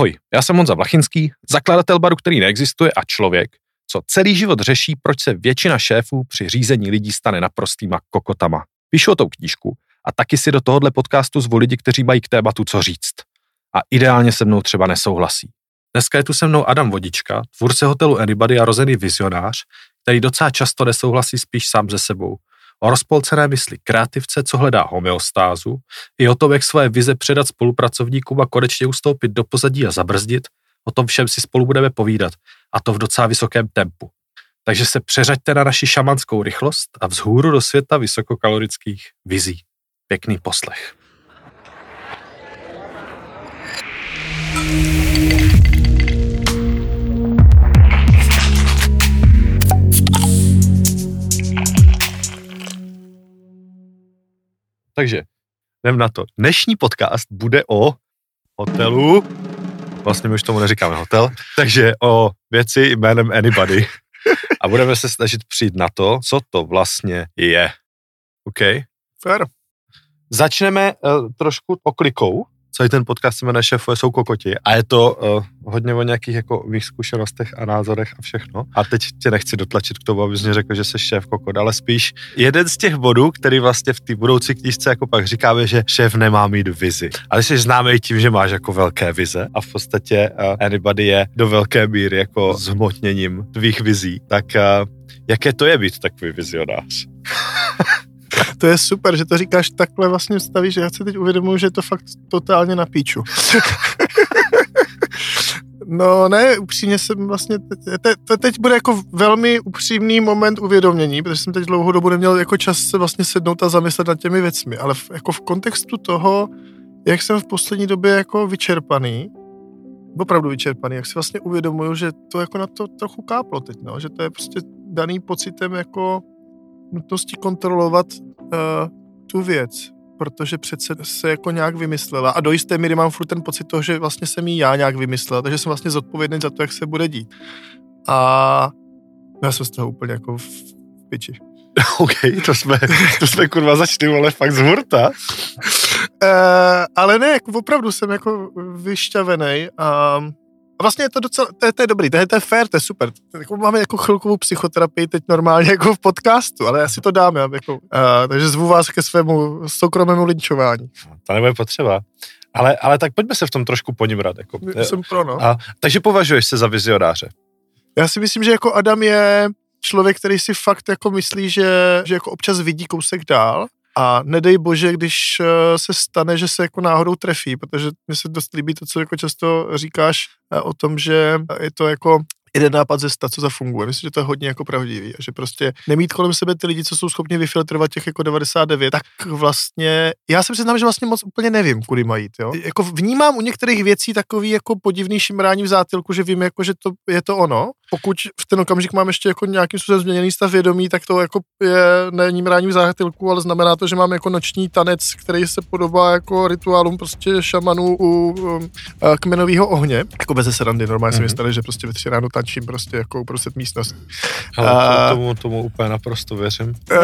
Ahoj, já jsem Honza Vlachinský, zakladatel baru, který neexistuje a člověk, co celý život řeší, proč se většina šéfů při řízení lidí stane naprostýma kokotama. Píšu o tou knížku a taky si do tohohle podcastu zvu lidi, kteří mají k tématu co říct. A ideálně se mnou třeba nesouhlasí. Dneska je tu se mnou Adam Vodička, tvůrce hotelu Anybody a rozený vizionář, který docela často nesouhlasí spíš sám ze sebou. O rozpolcené mysli kreativce, co hledá homeostázu, i o tom, jak svoje vize předat spolupracovníkům a konečně ustoupit do pozadí a zabrzdit, o tom všem si spolu budeme povídat, a to v docela vysokém tempu. Takže se přeřaďte na naši šamanskou rychlost a vzhůru do světa vysokokalorických vizí. Pěkný poslech. Takže jdem na to. Dnešní podcast bude o hotelu, vlastně my už tomu neříkáme hotel, takže o věci jménem Anybody. A budeme se snažit přijít na to, co to vlastně je. OK? Fair. Začneme uh, trošku oklikou. Celý ten podcast se jmenuje Šéfové jsou kokoti a je to uh, hodně o nějakých jako mých zkušenostech a názorech a všechno. A teď tě nechci dotlačit k tomu, abys mě řekl, že jsi šéf kokot, ale spíš jeden z těch bodů, který vlastně v té budoucí knížce jako pak říkáme, že šéf nemá mít vizi. Ale jsi známý tím, že máš jako velké vize a v podstatě uh, anybody je do velké míry jako zhmotněním tvých vizí. Tak uh, jaké to je být takový vizionář? To je super, že to říkáš takhle vlastně stavíš, že já si teď uvědomuji, že je to fakt totálně na píču. No ne, upřímně jsem vlastně, te, te, teď bude jako velmi upřímný moment uvědomění, protože jsem teď dlouhou dobu neměl jako čas se vlastně sednout a zamyslet nad těmi věcmi, ale v, jako v kontextu toho, jak jsem v poslední době jako vyčerpaný, opravdu vyčerpaný, jak si vlastně uvědomuju, že to jako na to trochu káplo teď, no, že to je prostě daný pocitem jako nutnosti kontrolovat tu věc, protože přece se jako nějak vymyslela a do jisté míry mám furt ten pocit toho, že vlastně jsem ji já nějak vymyslel, takže jsem vlastně zodpovědný za to, jak se bude dít. A já jsem z toho úplně jako v piči. OK, to jsme, to jsme kurva začali, ale fakt z hurta. Uh, ale ne, jako opravdu jsem jako vyšťavený a a vlastně je to docela, to je, to je dobrý, to je, to je fair, to je super. Jako máme jako chvilkovou psychoterapii teď normálně jako v podcastu, ale já si to dám, já, jako, uh, takže zvu vás ke svému soukromému linčování. To nebude potřeba. Ale, ale tak pojďme se v tom trošku ponimrat. Jako. Jsem pro, no. A, takže považuješ se za vizionáře? Já si myslím, že jako Adam je člověk, který si fakt jako myslí, že, že jako občas vidí kousek dál a nedej bože, když eh, se stane, že se jako náhodou trefí, protože mi se dost líbí to, co jako často říkáš eh, o tom, že je to jako jeden nápad ze sta, co zafunguje. Myslím, že to je hodně jako pravdivý. A že prostě nemít kolem sebe ty lidi, co jsou schopni vyfiltrovat těch jako 99, tak vlastně, já si přiznám, že vlastně moc úplně nevím, kudy mají. Jo? Jako vnímám u některých věcí takový jako podivný šimrání v zátilku, že vím, jako, že to je to ono. Pokud v ten okamžik mám ještě jako nějakým způsobem změněný stav vědomí, tak to jako je není mrání v zátilku, ale znamená to, že mám jako noční tanec, který se podobá jako rituálům prostě šamanů u um, kmenového ohně. Jako bez serandy, normálně mm-hmm. se mi mhm. stane, že prostě ve tři ráno tančím prostě jako uprostřed místnost. Ale uh, tomu, tomu úplně naprosto věřím.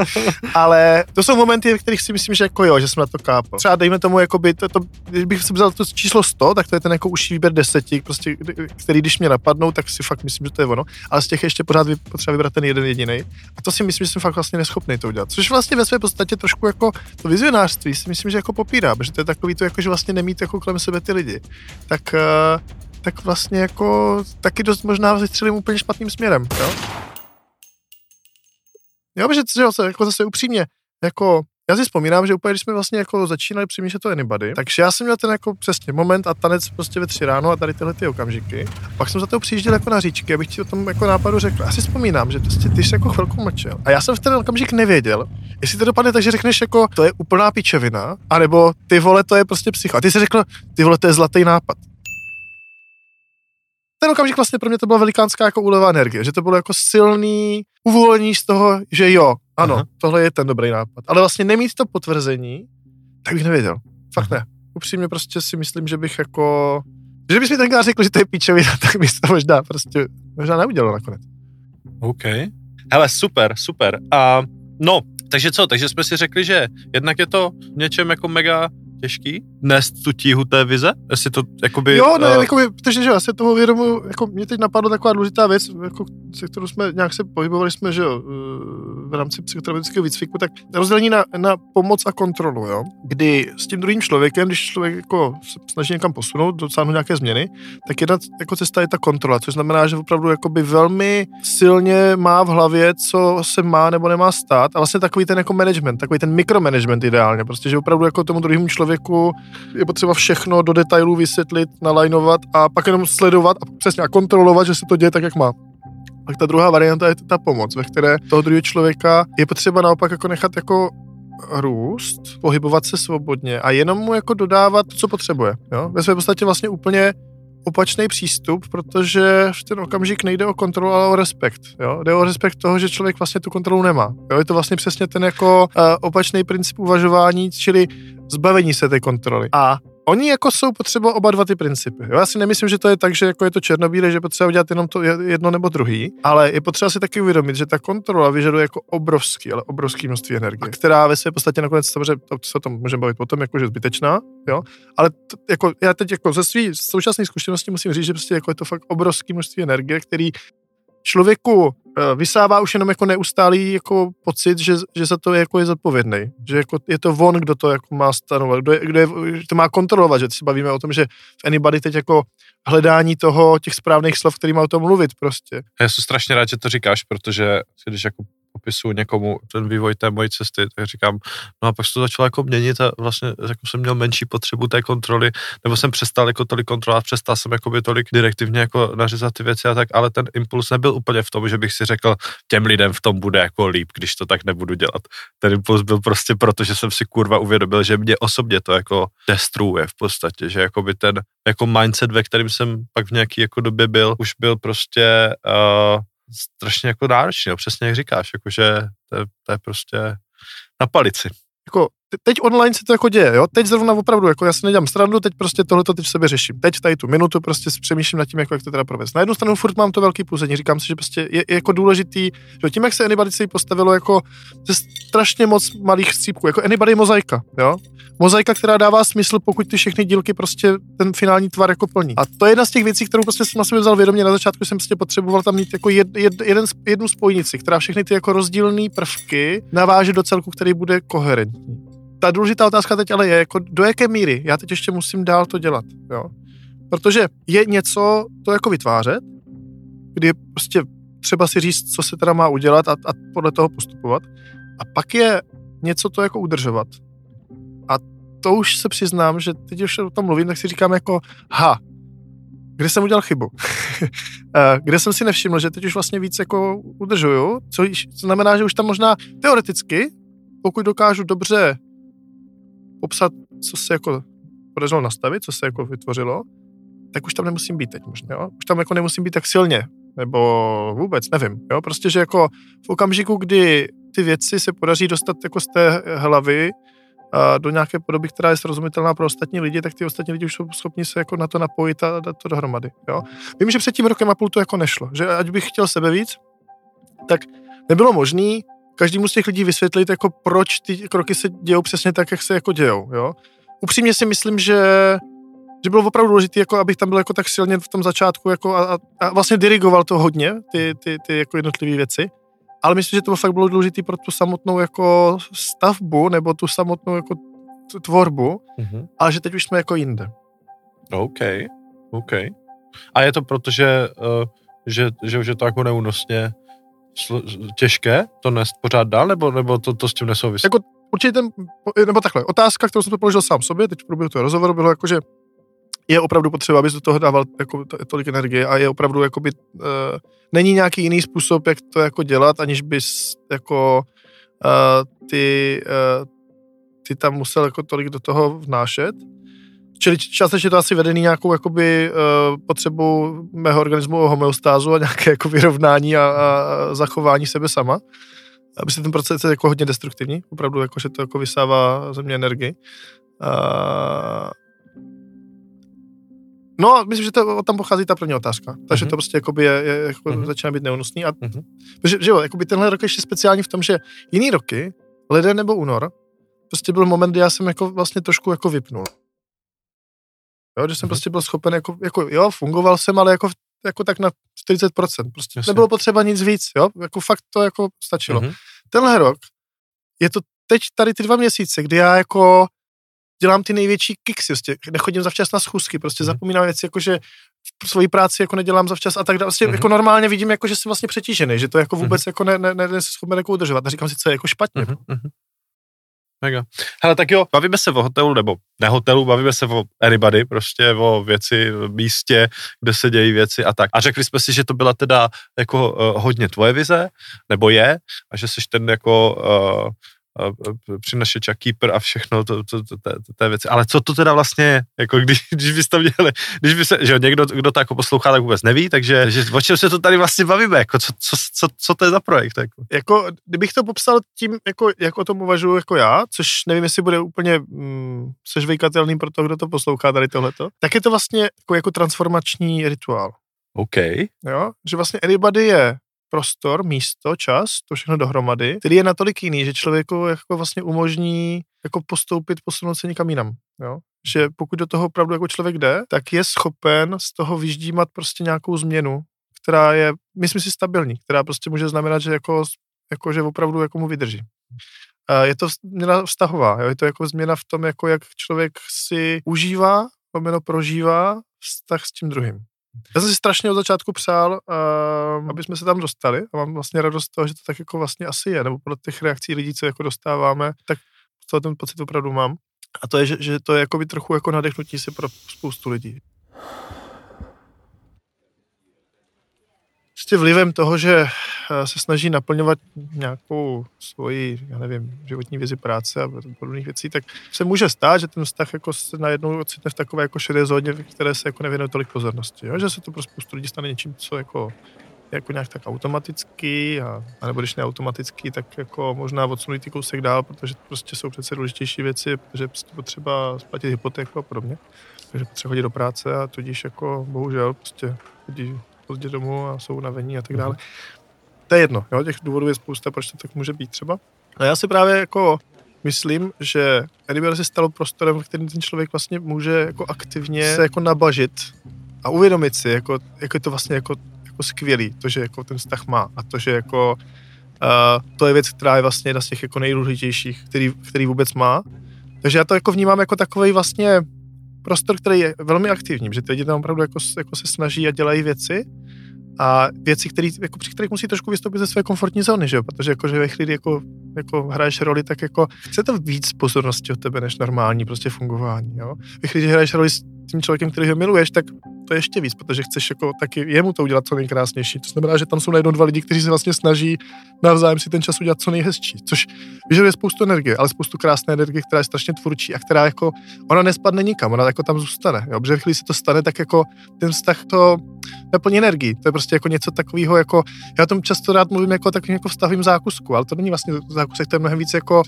ale to jsou momenty, v kterých si myslím, že jako jo, že jsem na to kápal. Třeba dejme tomu, jako by to, to, když bych si vzal to číslo 100, tak to je ten jako užší výběr deseti, prostě, který když mě napadnou, tak si fakt myslím, že to je ono. Ale z těch ještě pořád potřeba vybrat ten jeden jediný. A to si myslím, že jsem fakt vlastně neschopný to udělat. Což vlastně ve své podstatě trošku jako to vizionářství si myslím, že jako popírá, protože to je takový to, jako, že vlastně nemít jako kolem sebe ty lidi. Tak uh, tak vlastně jako taky dost možná vystřelím úplně špatným směrem, jo? Jo, protože že, jako zase upřímně, jako já si vzpomínám, že úplně, když jsme vlastně jako začínali přemýšlet to anybody, takže já jsem měl ten jako přesně moment a tanec prostě ve tři ráno a tady tyhle ty okamžiky. Pak jsem za to přijížděl jako na říčky, abych ti o tom jako nápadu řekl. Já si vzpomínám, že prostě ty jsi jako chvilku mlčel. A já jsem v ten okamžik nevěděl, jestli to dopadne tak, že řekneš jako to je úplná pičevina, anebo ty vole, to je prostě psycho. A ty jsi řekl, ty vole, to je zlatý nápad ten okamžik vlastně pro mě to byla velikánská jako úleva energie, že to bylo jako silný uvolnění z toho, že jo, ano, Aha. tohle je ten dobrý nápad. Ale vlastně nemít to potvrzení, tak bych nevěděl. Fakt ne. Upřímně prostě si myslím, že bych jako... Že bys mi tenkrát řekl, že to je píčovina, tak bys to možná prostě možná neudělal nakonec. OK. Hele, super, super. A no, takže co? Takže jsme si řekli, že jednak je to něčem jako mega těžký nést tu tíhu té vize? Jestli to jakoby... Jo, ne, uh... jakoby, protože že já se toho vědomu, jako mě teď napadla taková důležitá věc, jako, se kterou jsme nějak se pohybovali jsme, že jo, eh, v rámci psychoterapeutického výcviku, tak rozdělení na, na pomoc a kontrolu, jo, kdy s tím druhým člověkem, když člověk jako se snaží někam posunout, dosáhnout nějaké změny, tak jedna jako cesta je ta kontrola, což znamená, že opravdu jakoby velmi silně má v hlavě, co se má nebo nemá stát a vlastně takový ten jako management, takový ten mikromanagement ideálně, prostě, že opravdu jako tomu druhému člověku je potřeba všechno do detailů vysvětlit, nalajnovat a pak jenom sledovat a přesně a kontrolovat, že se to děje tak, jak má. Pak ta druhá varianta je ta pomoc, ve které toho druhého člověka je potřeba naopak jako nechat jako růst, pohybovat se svobodně a jenom mu jako dodávat to, co potřebuje. Jo? Ve své podstatě vlastně úplně opačný přístup, protože v ten okamžik nejde o kontrolu, ale o respekt. Jo? Jde o respekt toho, že člověk vlastně tu kontrolu nemá. Jo? Je to vlastně přesně ten jako uh, opačný princip uvažování, čili zbavení se té kontroly. A Oni jako jsou potřeba oba dva ty principy. Jo? Já si nemyslím, že to je tak, že jako je to černobílé, že potřeba udělat jenom to jedno nebo druhý, ale je potřeba si taky uvědomit, že ta kontrola vyžaduje jako obrovský, ale obrovský množství energie, která ve své podstatě nakonec samozřejmě, to se o tom můžeme bavit potom, jako že zbytečná, jo? ale to, jako, já teď jako ze své současné zkušenosti musím říct, že prostě jako je to fakt obrovský množství energie, který člověku vysává už jenom jako neustálý jako pocit, že, že za to je, jako je zodpovědný. Že jako je to on, kdo to jako má stanovat, kdo, je, kdo je, to má kontrolovat, že si bavíme o tom, že v Anybody teď jako hledání toho, těch správných slov, který má o tom mluvit prostě. Já jsem strašně rád, že to říkáš, protože když jako popisuju někomu ten vývoj té mojí cesty, tak říkám, no a pak se to začalo jako měnit a vlastně jako jsem měl menší potřebu té kontroly, nebo jsem přestal jako tolik kontrolovat, přestal jsem jako by tolik direktivně jako nařezat ty věci a tak, ale ten impuls nebyl úplně v tom, že bych si řekl, těm lidem v tom bude jako líp, když to tak nebudu dělat. Ten impuls byl prostě proto, že jsem si kurva uvědomil, že mě osobně to jako destruuje v podstatě, že jako by ten jako mindset, ve kterým jsem pak v nějaký jako době byl, už byl prostě uh, strašně jako náročný, no, přesně jak říkáš, jakože to, je, to je prostě na palici. Jako, teď online se to jako děje, jo? Teď zrovna opravdu, jako já si nedělám stranu, teď prostě tohle teď v sebe řeším. Teď tady tu minutu prostě přemýšlím nad tím, jako, jak to teda provést. Na jednu stranu furt mám to velký půzení, říkám si, že prostě je, je jako důležitý, že tím, jak se Anybody se postavilo jako ze strašně moc malých střípků, jako Anybody mozaika, jo? mozaika, která dává smysl, pokud ty všechny dílky prostě ten finální tvar jako plní. A to je jedna z těch věcí, kterou prostě jsem na sebe vzal vědomě. Na začátku jsem prostě potřeboval tam mít jako jed, jed, jeden, jednu spojnici, která všechny ty jako rozdílné prvky naváže do celku, který bude koherentní. Ta důležitá otázka teď ale je, jako do jaké míry já teď ještě musím dál to dělat, jo? Protože je něco to jako vytvářet, kdy je prostě třeba si říct, co se teda má udělat a, a podle toho postupovat. A pak je něco to jako udržovat to už se přiznám, že teď už o tom mluvím, tak si říkám jako, ha, kde jsem udělal chybu? Eh, kde jsem si nevšiml, že teď už vlastně víc jako udržuju, co znamená, že už tam možná teoreticky, pokud dokážu dobře popsat, co se jako podařilo nastavit, co se jako vytvořilo, tak už tam nemusím být teď možná, jo? Už tam jako nemusím být tak silně, nebo vůbec, nevím, jo? Prostě, že jako v okamžiku, kdy ty věci se podaří dostat jako z té hlavy do nějaké podoby, která je srozumitelná pro ostatní lidi, tak ty ostatní lidi už jsou schopni se jako na to napojit a dát to dohromady. Jo? Vím, že před tím rokem a půl to jako nešlo, že ať bych chtěl sebe víc, tak nebylo možné každému z těch lidí vysvětlit, jako proč ty kroky se dějou přesně tak, jak se jako dějou. Jo? Upřímně si myslím, že že bylo opravdu důležité, jako abych tam byl jako tak silně v tom začátku jako a, a, vlastně dirigoval to hodně, ty, ty, ty jako jednotlivé věci ale myslím, že to fakt bylo důležité pro tu samotnou jako stavbu nebo tu samotnou jako tvorbu, mm-hmm. ale že teď už jsme jako jinde. OK, OK. A je to proto, že, uh, že, že už je to jako neúnosně těžké to nést pořád dál, nebo, nebo to, to s tím nesouvisí? Jako určitě ten, nebo takhle, otázka, kterou jsem to položil sám sobě, teď v průběhu toho rozhovoru, bylo jako, že je opravdu potřeba, abys do toho dával jako tolik energie a je opravdu jakoby, uh, není nějaký jiný způsob, jak to jako dělat, aniž bys jako uh, ty, uh, ty tam musel jako tolik do toho vnášet. Čili částečně to asi vedený nějakou jakoby, uh, potřebu mého organismu o homeostázu a nějaké jako vyrovnání a, a zachování sebe sama. Aby se ten proces je jako hodně destruktivní, opravdu jako, že to jako vysává ze mě energii. Uh, No, myslím, že to, tam pochází ta první otázka. Takže mm-hmm. to prostě jakoby je, je, jako mm-hmm. začíná být neúnosný. A, mm-hmm. že, že jo, jakoby tenhle rok je ještě speciální v tom, že jiný roky, leden nebo únor, prostě byl moment, kdy já jsem jako vlastně trošku jako vypnul. Jo, že jsem Mhm. prostě byl schopen, jako, jako jo, fungoval jsem, ale jako, jako tak na 40%. Prostě Jasně. nebylo potřeba nic víc, jo, jako fakt to jako stačilo. Mhm. Tenhle rok je to teď tady ty dva měsíce, kdy já jako dělám ty největší kiksy, prostě nechodím zavčas na schůzky, prostě Mhm. zapomínám věci, jako že v svoji práci jako nedělám zavčas a tak dále. Prostě Mhm. jako normálně vidím, jako že jsem vlastně přetížený, že to jako Mhm. vůbec jako ne, ne, ne, ne schopen jako udržovat. A říkám si, co je jako špatně. Mhm, mhm. Mega. Hele, tak jo, bavíme se o hotelu, nebo ne hotelu, bavíme se o anybody, prostě o věci, místě, kde se dějí věci a tak. A řekli jsme si, že to byla teda jako uh, hodně tvoje vize, nebo je, a že jsi ten jako uh, přinašeč a keeper a všechno to, to, to, to, to, té věci. Ale co to teda vlastně je? Jako když, když byste měli, když by se, že někdo, kdo to jako poslouchá, tak vůbec neví, takže že, o čem se to tady vlastně bavíme, jako co, co, co, co to je za projekt? Jako? Jako, kdybych to popsal tím, jako, jak o tom uvažuji jako já, což nevím, jestli bude úplně mm, sežvejkatelný pro to, kdo to poslouchá tady tohleto, tak je to vlastně jako, jako transformační rituál. OK. Jo? Že vlastně anybody je prostor, místo, čas, to všechno dohromady, který je natolik jiný, že člověku jako vlastně umožní jako postoupit, posunout se někam jinam. Jo? Že pokud do toho opravdu jako člověk jde, tak je schopen z toho vyždímat prostě nějakou změnu, která je, myslím si, stabilní, která prostě může znamenat, že jako, jako že opravdu jako mu vydrží. A je to změna vztahová, jo? je to jako změna v tom, jako jak člověk si užívá, lomeno prožívá vztah s tím druhým. Já jsem si strašně od začátku přál, uh, aby jsme se tam dostali a mám vlastně radost z toho, že to tak jako vlastně asi je, nebo podle těch reakcí lidí, co jako dostáváme, tak to ten pocit opravdu mám. A to je, že, že to je jako by trochu jako nadechnutí si pro spoustu lidí. Prostě vlivem toho, že eh, se snaží naplňovat nějakou svoji, já nevím, životní vizi práce a podobných věcí, tak se může stát, že ten vztah jako se najednou ocitne v takové jako šedé zóně, v které se jako nevěnuje tolik pozornosti. Jo? Že se to pro spoustu lidí stane něčím, co jako jako nějak tak automatický, a, a nebo když ne automatický, tak jako možná odsunují kousek dál, protože prostě jsou přece důležitější věci, protože prostě potřeba splatit hypotéku a podobně. Takže potřeba chodit do práce a tudíž jako bohužel prostě pozdě domů a jsou unavení a tak dále. To je jedno, jo? těch důvodů je spousta, proč to tak může být třeba. A já si právě jako myslím, že Anywhere se stalo prostorem, v kterém ten člověk vlastně může jako aktivně se jako nabažit a uvědomit si, jako, jako je to vlastně jako, jako skvělý, to, že jako ten vztah má a to, že jako uh, to je věc, která je vlastně jedna z těch jako nejdůležitějších, který, který vůbec má. Takže já to jako vnímám jako takový vlastně prostor, který je velmi aktivní, že ty lidi tam opravdu jako, jako se snaží a dělají věci a věci, který, jako, při kterých musí trošku vystoupit ze své komfortní zóny, že jo? protože jako, že ve chvíli jako, jako hraješ roli, tak jako chce to víc pozornosti od tebe než normální prostě fungování. Jo? Ve chvíli, že hraješ roli s tím člověkem, který ho miluješ, tak to je ještě víc, protože chceš jako taky jemu to udělat co nejkrásnější. To znamená, že tam jsou najednou dva lidi, kteří se vlastně snaží navzájem si ten čas udělat co nejhezčí, což vyžaduje spoustu energie, ale spoustu krásné energie, která je strašně tvůrčí a která jako, ona nespadne nikam, ona jako tam zůstane. Jo? Protože když se to stane, tak jako ten vztah to naplní energii. To je prostě jako něco takového, jako já o tom často rád mluvím jako takovým jako vztahovým zákusku, ale to není vlastně zákusek, to je mnohem víc jako,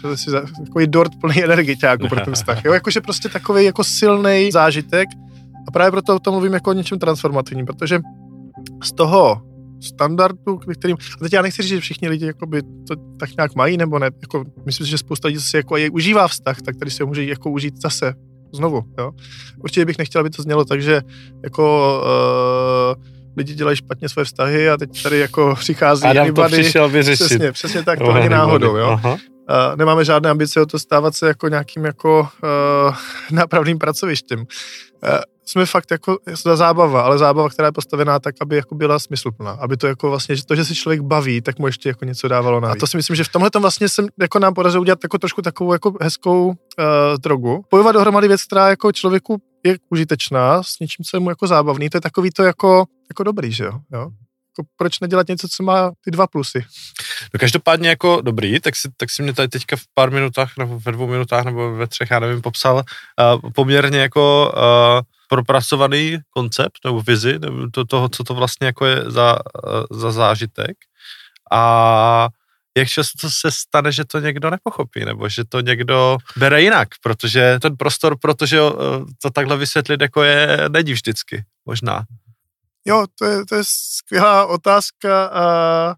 jako dort plný energie jako pro ten vztah. Jo? Jakože prostě takový jako silný zážitek a právě proto o tom mluvím jako o něčem transformativním, protože z toho standardu, kterým, a teď já nechci říct, že všichni lidi jakoby to tak nějak mají, nebo ne, jako, myslím si, že spousta lidí si jako je, užívá vztah, tak tady si ho může jako užít zase znovu, jo. Určitě bych nechtěl, aby to znělo tak, že jako uh, lidi dělají špatně své vztahy a teď tady jako přichází Adam anybody. to přišel vyřešit. Přesně, přesně tak, to ani náhodou, jo. Aha. Uh, nemáme žádné ambice o to stávat se jako nějakým jako uh, nápravným pracovištěm. Uh, jsme fakt jako za zábava, ale zábava, která je postavená tak, aby jako byla smysluplná. Aby to jako vlastně, že to, že se člověk baví, tak mu ještě jako něco dávalo navíc. A to si myslím, že v tomhle tom vlastně jsem jako nám podařilo udělat jako trošku takovou jako hezkou uh, drogu. Pojovat dohromady věc, která jako člověku je užitečná, s něčím, co je mu jako zábavný, to je takový to jako, jako dobrý, že jo? jo? Jako proč nedělat něco, co má ty dva plusy? No každopádně jako dobrý, tak si, tak si mě tady teďka v pár minutách, nebo ve dvou minutách, nebo ve třech, já nevím, popsal uh, poměrně jako uh, propracovaný koncept nebo vizi nebo to, toho, co to vlastně jako je za, za zážitek. A jak často se stane, že to někdo nepochopí, nebo že to někdo bere jinak, protože ten prostor, protože uh, to takhle vysvětlit jako je, není vždycky, možná. Jo, to je, to je skvělá otázka a, a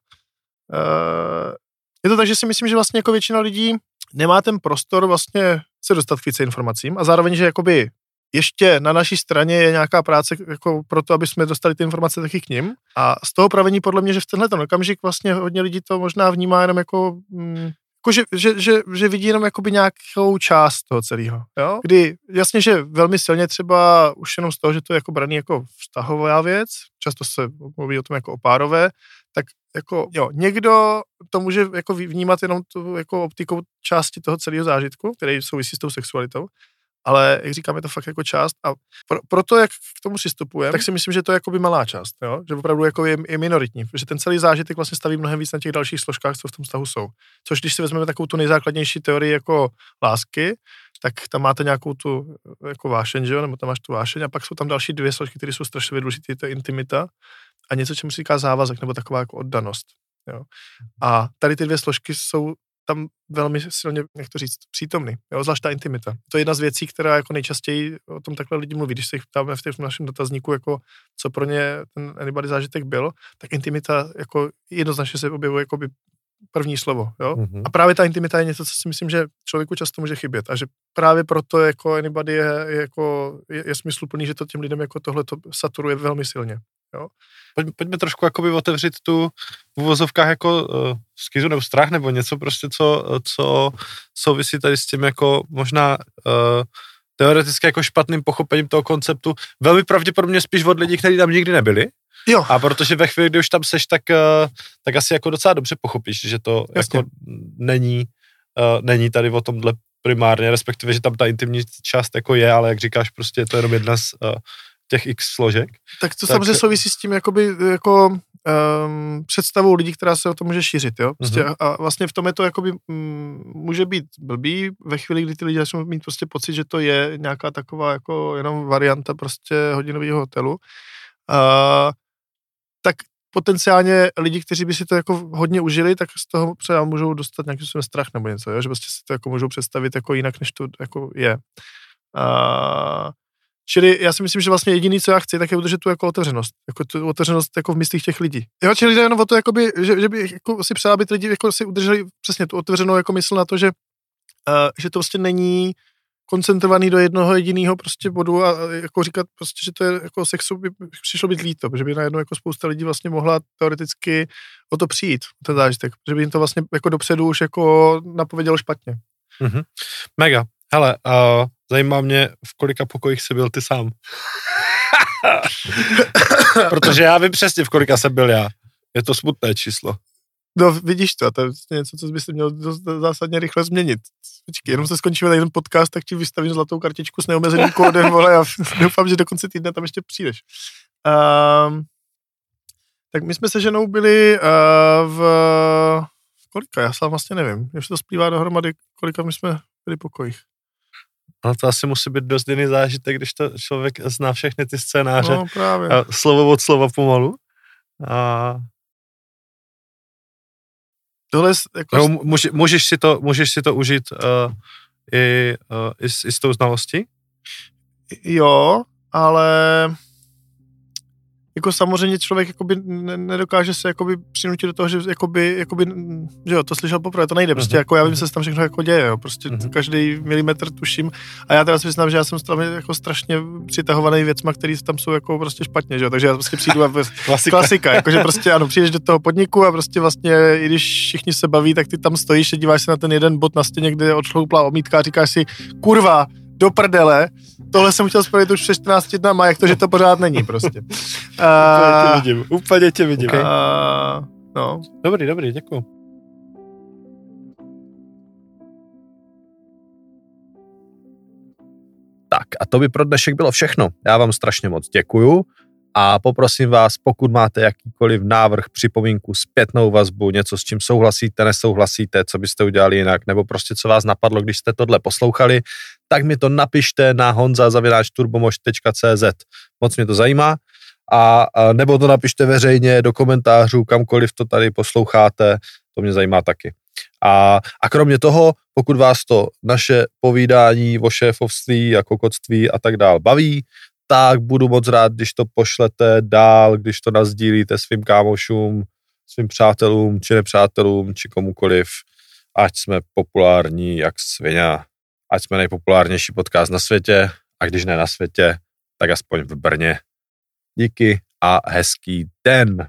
je to tak, že si myslím, že vlastně jako většina lidí nemá ten prostor vlastně se dostat k více informacím a zároveň, že jakoby ještě na naší straně je nějaká práce jako pro to, aby jsme dostali ty informace taky k ním. A z toho pravení podle mě, že v tenhle ten okamžik vlastně hodně lidí to možná vnímá jenom jako, mm, jako že, že, že, že, vidí jenom jakoby nějakou část toho celého. Jo? Kdy jasně, že velmi silně třeba už jenom z toho, že to je jako braný jako vztahová věc, často se mluví o tom jako o párové, tak jako, jo, někdo to může jako vnímat jenom tu jako optikou části toho celého zážitku, který souvisí s tou sexualitou, ale jak říkám, je to fakt jako část a pro, pro to, jak k tomu přistupujeme, tak si myslím, že to je jako by malá část, jo? že opravdu jako je, je minoritní, protože ten celý zážitek vlastně staví mnohem víc na těch dalších složkách, co v tom vztahu jsou. Což když si vezmeme takovou tu nejzákladnější teorii jako lásky, tak tam máte nějakou tu jako vášeň, že jo? nebo tam máš tu vášeň a pak jsou tam další dvě složky, které jsou strašně důležité, to je intimita a něco, čemu se říká závazek, nebo taková jako oddanost. Jo? A tady ty dvě složky jsou tam velmi silně, jak to říct, přítomný, jo, zvlášť ta intimita. To je jedna z věcí, která jako nejčastěji o tom takhle lidi mluví, když se jich ptáme v tom našem dotazníku, jako co pro ně ten anybody zážitek byl, tak intimita jako jednoznačně se objevuje jako by první slovo, jo? Mm-hmm. A právě ta intimita je něco, co si myslím, že člověku často může chybět a že právě proto jako anybody je, je jako, je, je smysluplný, že to těm lidem jako tohle to saturuje velmi silně. Jo? Pojď, pojďme trošku jakoby otevřít tu v uvozovkách jako uh, skizu nebo strach nebo něco prostě, co, co souvisí tady s tím jako možná uh, teoreticky jako špatným pochopením toho konceptu. Velmi pravděpodobně spíš od lidí, kteří tam nikdy nebyli. Jo. A protože ve chvíli, kdy už tam seš, tak, uh, tak asi jako docela dobře pochopíš, že to Jasně. jako není, uh, není tady o tomhle primárně, respektive, že tam ta intimní část jako je, ale jak říkáš, prostě je to jenom jedna z, uh, těch x složek. Tak to tak... samozřejmě souvisí s tím jakoby, jako um, představou lidí, která se o to může šířit, jo. Prostě mm-hmm. a vlastně v tom je to jakoby um, může být blbý ve chvíli, kdy ty lidi začnou mít prostě pocit, že to je nějaká taková jako jenom varianta prostě hodinového hotelu. Uh, tak potenciálně lidi, kteří by si to jako hodně užili, tak z toho třeba můžou dostat nějaký svůj strach nebo něco, jo? že prostě si to jako můžou představit jako jinak, než to jako je. Uh, Čili já si myslím, že vlastně jediný, co já chci, tak je udržet tu jako otevřenost. Jako tu otevřenost jako v myslích těch lidí. Jo, čili jde jenom o to, jakoby, že, že by jako si přál, aby lidi jako si udrželi přesně tu otevřenou jako mysl na to, že, uh, že to prostě není koncentrovaný do jednoho jediného prostě bodu a jako říkat prostě, že to je jako sexu by přišlo být líto, že by najednou jako spousta lidí vlastně mohla teoreticky o to přijít, ten zážitek, že by jim to vlastně jako dopředu už jako napovědělo špatně. Mm-hmm. Mega. Hele, uh, zajímá mě, v kolika pokojích jsi byl ty sám. Protože já vím přesně, v kolika jsem byl já. Je to smutné číslo. No, vidíš to, to je něco, co bys měl zásadně rychle změnit. Počkej, jenom se skončíme jeden podcast, tak ti vystavím zlatou kartičku s neomezeným kódem, vole, a doufám, že do konce týdne tam ještě přijdeš. Um, tak my jsme se ženou byli uh, v kolika, já sám vlastně nevím, už to splývá dohromady, kolika my jsme byli pokojích. No to asi musí být dost jiný zážitek, když to člověk zná všechny ty scénáře. No, právě. A slovo od slova pomalu. A... Tohle jako... No, může, můžeš, si to, můžeš si to užít uh, i, uh, i, s, i s tou znalostí? Jo, ale jako samozřejmě člověk jakoby nedokáže se jakoby přinutit do toho, že jakoby, jakoby, že jo, to slyšel poprvé, to nejde, prostě uh-huh. jako já vím, se tam všechno jako děje, jo, prostě uh-huh. každý milimetr tuším a já teda si myslím, že já jsem tam jako strašně přitahovaný věcma, které tam jsou jako prostě špatně, že jo, takže já prostě přijdu a klasika, klasika jakože prostě ano, přijdeš do toho podniku a prostě vlastně, i když všichni se baví, tak ty tam stojíš a díváš se na ten jeden bod na stěně, kde odšloupla omítka a říkáš si, kurva, do prdele, tohle jsem chtěl spravit už před 14 dnama, jak to, že to pořád není prostě. úplně tě vidím, úplně tě vidím. Okay. Uh, no. Dobrý, dobrý, děkuji. Tak a to by pro dnešek bylo všechno. Já vám strašně moc děkuju a poprosím vás, pokud máte jakýkoliv návrh, připomínku, zpětnou vazbu, něco s čím souhlasíte, nesouhlasíte, co byste udělali jinak, nebo prostě co vás napadlo, když jste tohle poslouchali, tak mi to napište na honza.turbomož.cz. Moc mě to zajímá. A, a nebo to napište veřejně do komentářů, kamkoliv to tady posloucháte, to mě zajímá taky. A, a kromě toho, pokud vás to naše povídání o šéfovství a kokotství a tak dál baví, tak budu moc rád, když to pošlete dál, když to nazdílíte svým kámošům, svým přátelům, či nepřátelům, či komukoliv. ať jsme populární jak svině, ať jsme nejpopulárnější podcast na světě a když ne na světě, tak aspoň v Brně. Díky a hezký den.